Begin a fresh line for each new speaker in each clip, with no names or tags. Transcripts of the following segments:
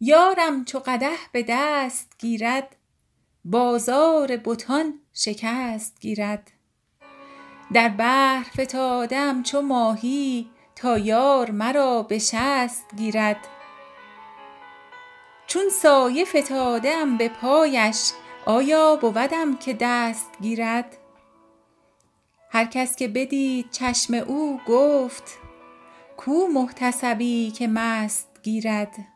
یارم چو قدح به دست گیرد بازار بتان شکست گیرد. در بحر فتاده ام چو ماهی تا یار مرا به شست گیرد. چون سایه فتاده ام به پایش آیا بودم که دست گیرد؟ هر کس که بدید چشم او گفت کو محتسبی که مست گیرد؟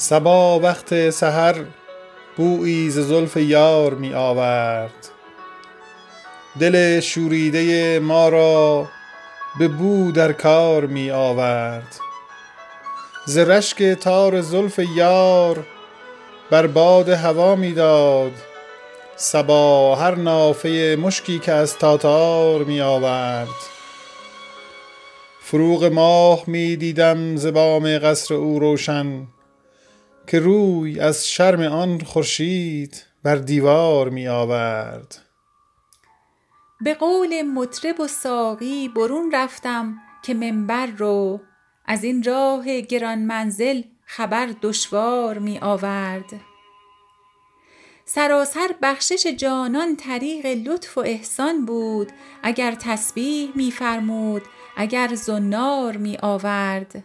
صبا وقت سحر بویی ز زلف یار می آورد. دل شوریده ما را به بو در کار می آورد. ز رشک تار زلف یار بر باد هوا می داد. صبا هر نافه مشکی که از تاتار می آورد. فروغ ماه می دیدم ز بام قصر او روشن. که روی از شرم آن خورشید بر دیوار می آورد.
به قول مطرب و ساقی برون رفتم که منبر رو از این راه گران منزل خبر دشوار می آورد. سراسر بخشش جانان طریق لطف و احسان بود اگر تسبیح می فرمود اگر زنار می آورد.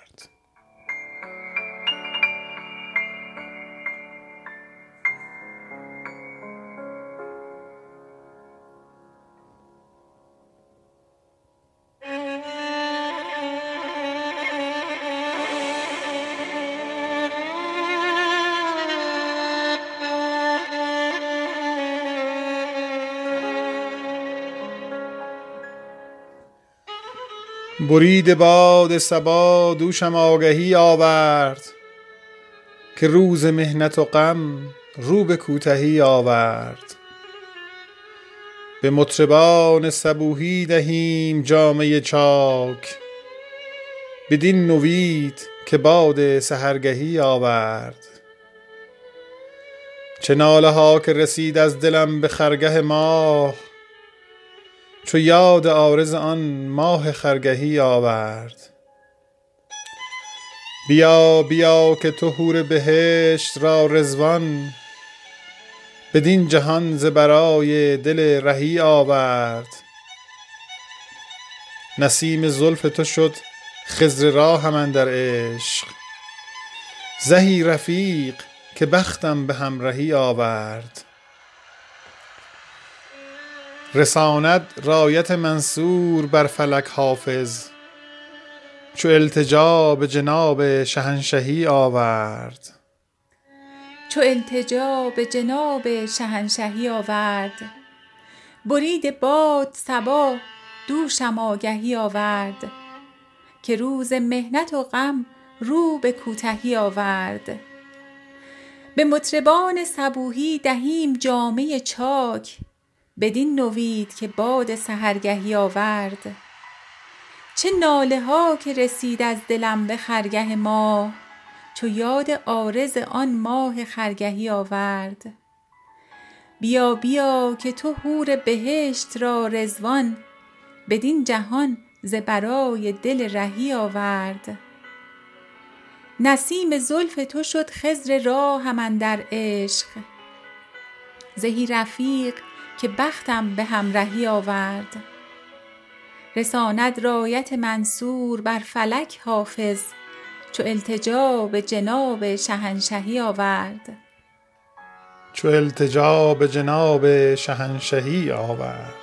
برید باد صبا دوشم آگهی آورد که روز محنت و غم رو به کوتهی آورد. به مطربان صبوحی دهیم جامه چاک بدین نوید که باد سحرگهی آورد. چه ناله ها که رسید از دلم به خرگه ماه چو یاد عارض آن ماه خرگهی آورد. بیا بیا که تو حور بهشت را رضوان بدین جهان ز برای دل رهی آورد. نسیم زلف تو شد خضر راهم اندر عشق. زهی رفیق که بختم به همرهی آورد. رساند رایت منصور بر فلک حافظ چو التجا به جناب شهنشهی آورد.
برید باد صبا دوشم آگهی آورد. که روز محنت و غم رو به کوتهی آورد. به مطربان صبوحی دهیم جامه چاک بدین نوید که باد سحرگهی آورد. چه ناله ها که رسید از دلم به خرگه ماه چو یاد عارض آن ماه خرگهی آورد. بیا بیا که تو حور بهشت را رضوان بدین جهان ز برای دل رهی آورد. نسیم زلف تو شد خضر راهم اندر عشق. زهی رفیق که بختم به همرهی آورد. رساند رایت منصور بر فلک حافظ چو التجا به جناب شهنشهی آورد.
چو التجا به جناب شهنشهی آورد.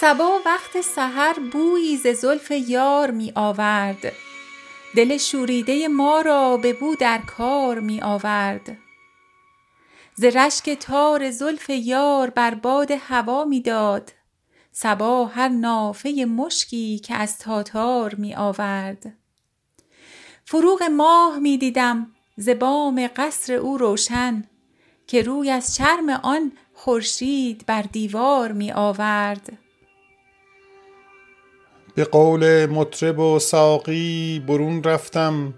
صبا وقت سحر بویی ز زلف یار می آورد. دل شوریده ما را به بو در کار می آورد. ز رشک تار زلف یار بر باد هوا می داد. صبا هر نافه مشکی که از تاتار می آورد. فروغ ماه می دیدم ز بام قصر او روشن که روی از چرم آن خورشید بر دیوار می آورد.
به قول مطرب و ساقی برون رفتم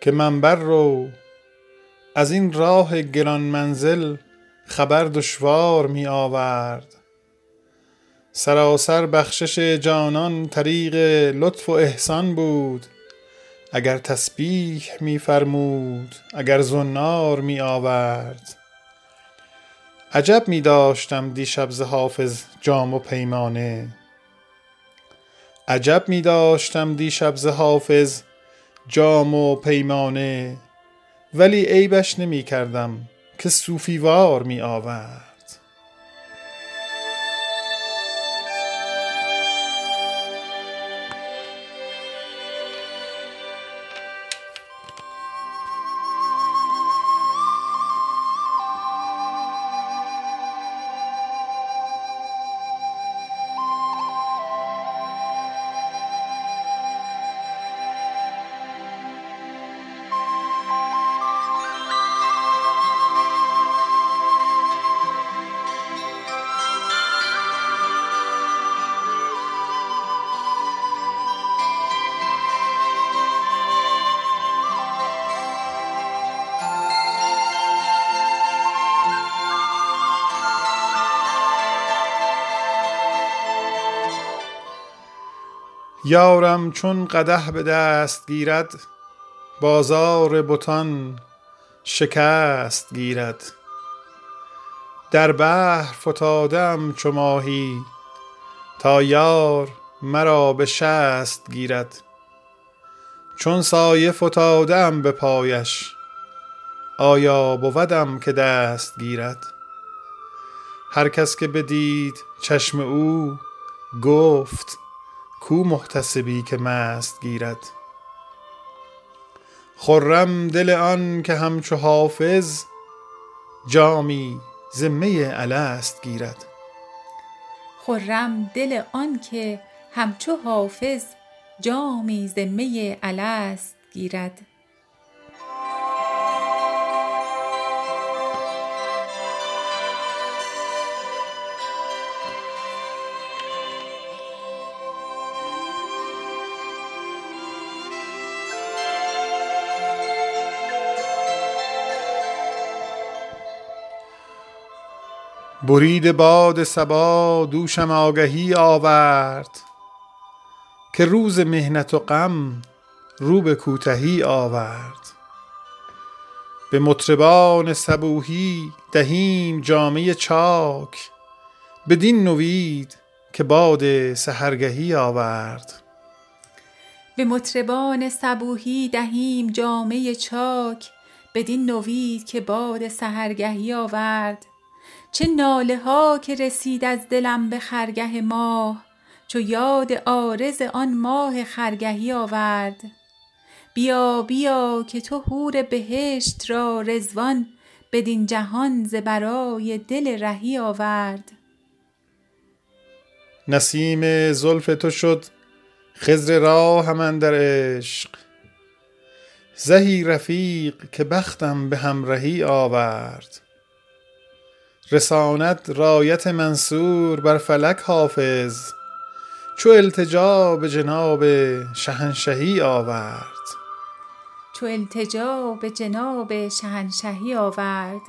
که منبر رو از این راه گران منزل خبر دشوار می آورد. سراسر بخشش جانان طریق لطف و احسان بود. اگر تسبیح می فرمود اگر زنار می آورد. عجب می داشتم دیشب ز حافظ جام و پیمانه. عجب می داشتم دیشب ز حافظ جام و پیمانه ولی عیبش نمی کردم که صوفی وار می آورد. یارم چون قدح به دست گیرد بازار بتان شکست گیرد. در بحر فتاده ام چو ماهی تا یار مرا به شست گیرد. چون سایه فتاده ام به پایش آیا بودم که دست گیرد؟ هر کس که بدید چشم او گفت کو محتسبی که مست گیرد. خرم دل آن که همچو حافظ جامی می الست گیرد.
خرم دل آن که همچو حافظ جامی می الست گیرد.
برید باد صبا دوشم آگهی آورد که روز محنت و غم رو به کوتهی آورد. به مطربان صبوحی دهیم جامه چاک بدین نوید که باد سحرگهی آورد.
به مطربان صبوحی دهیم جامه چاک بدین نوید که باد سحرگهی آورد. چه ناله ها که رسید از دلم به خرگه ماه چو یاد عارض آن ماه خرگهی آورد. بیا بیا که تو حور بهشت را رضوان بدین جهان ز برای دل رهی آورد.
نسیم زلف تو شد خضر راه من در عشق. زهی رفیق که بختم به همرهی آورد. رساند رایت منصور بر فلک حافظ چو التجا به جناب شهنشهی آورد.
چو التجا به جناب شهنشهی آورد.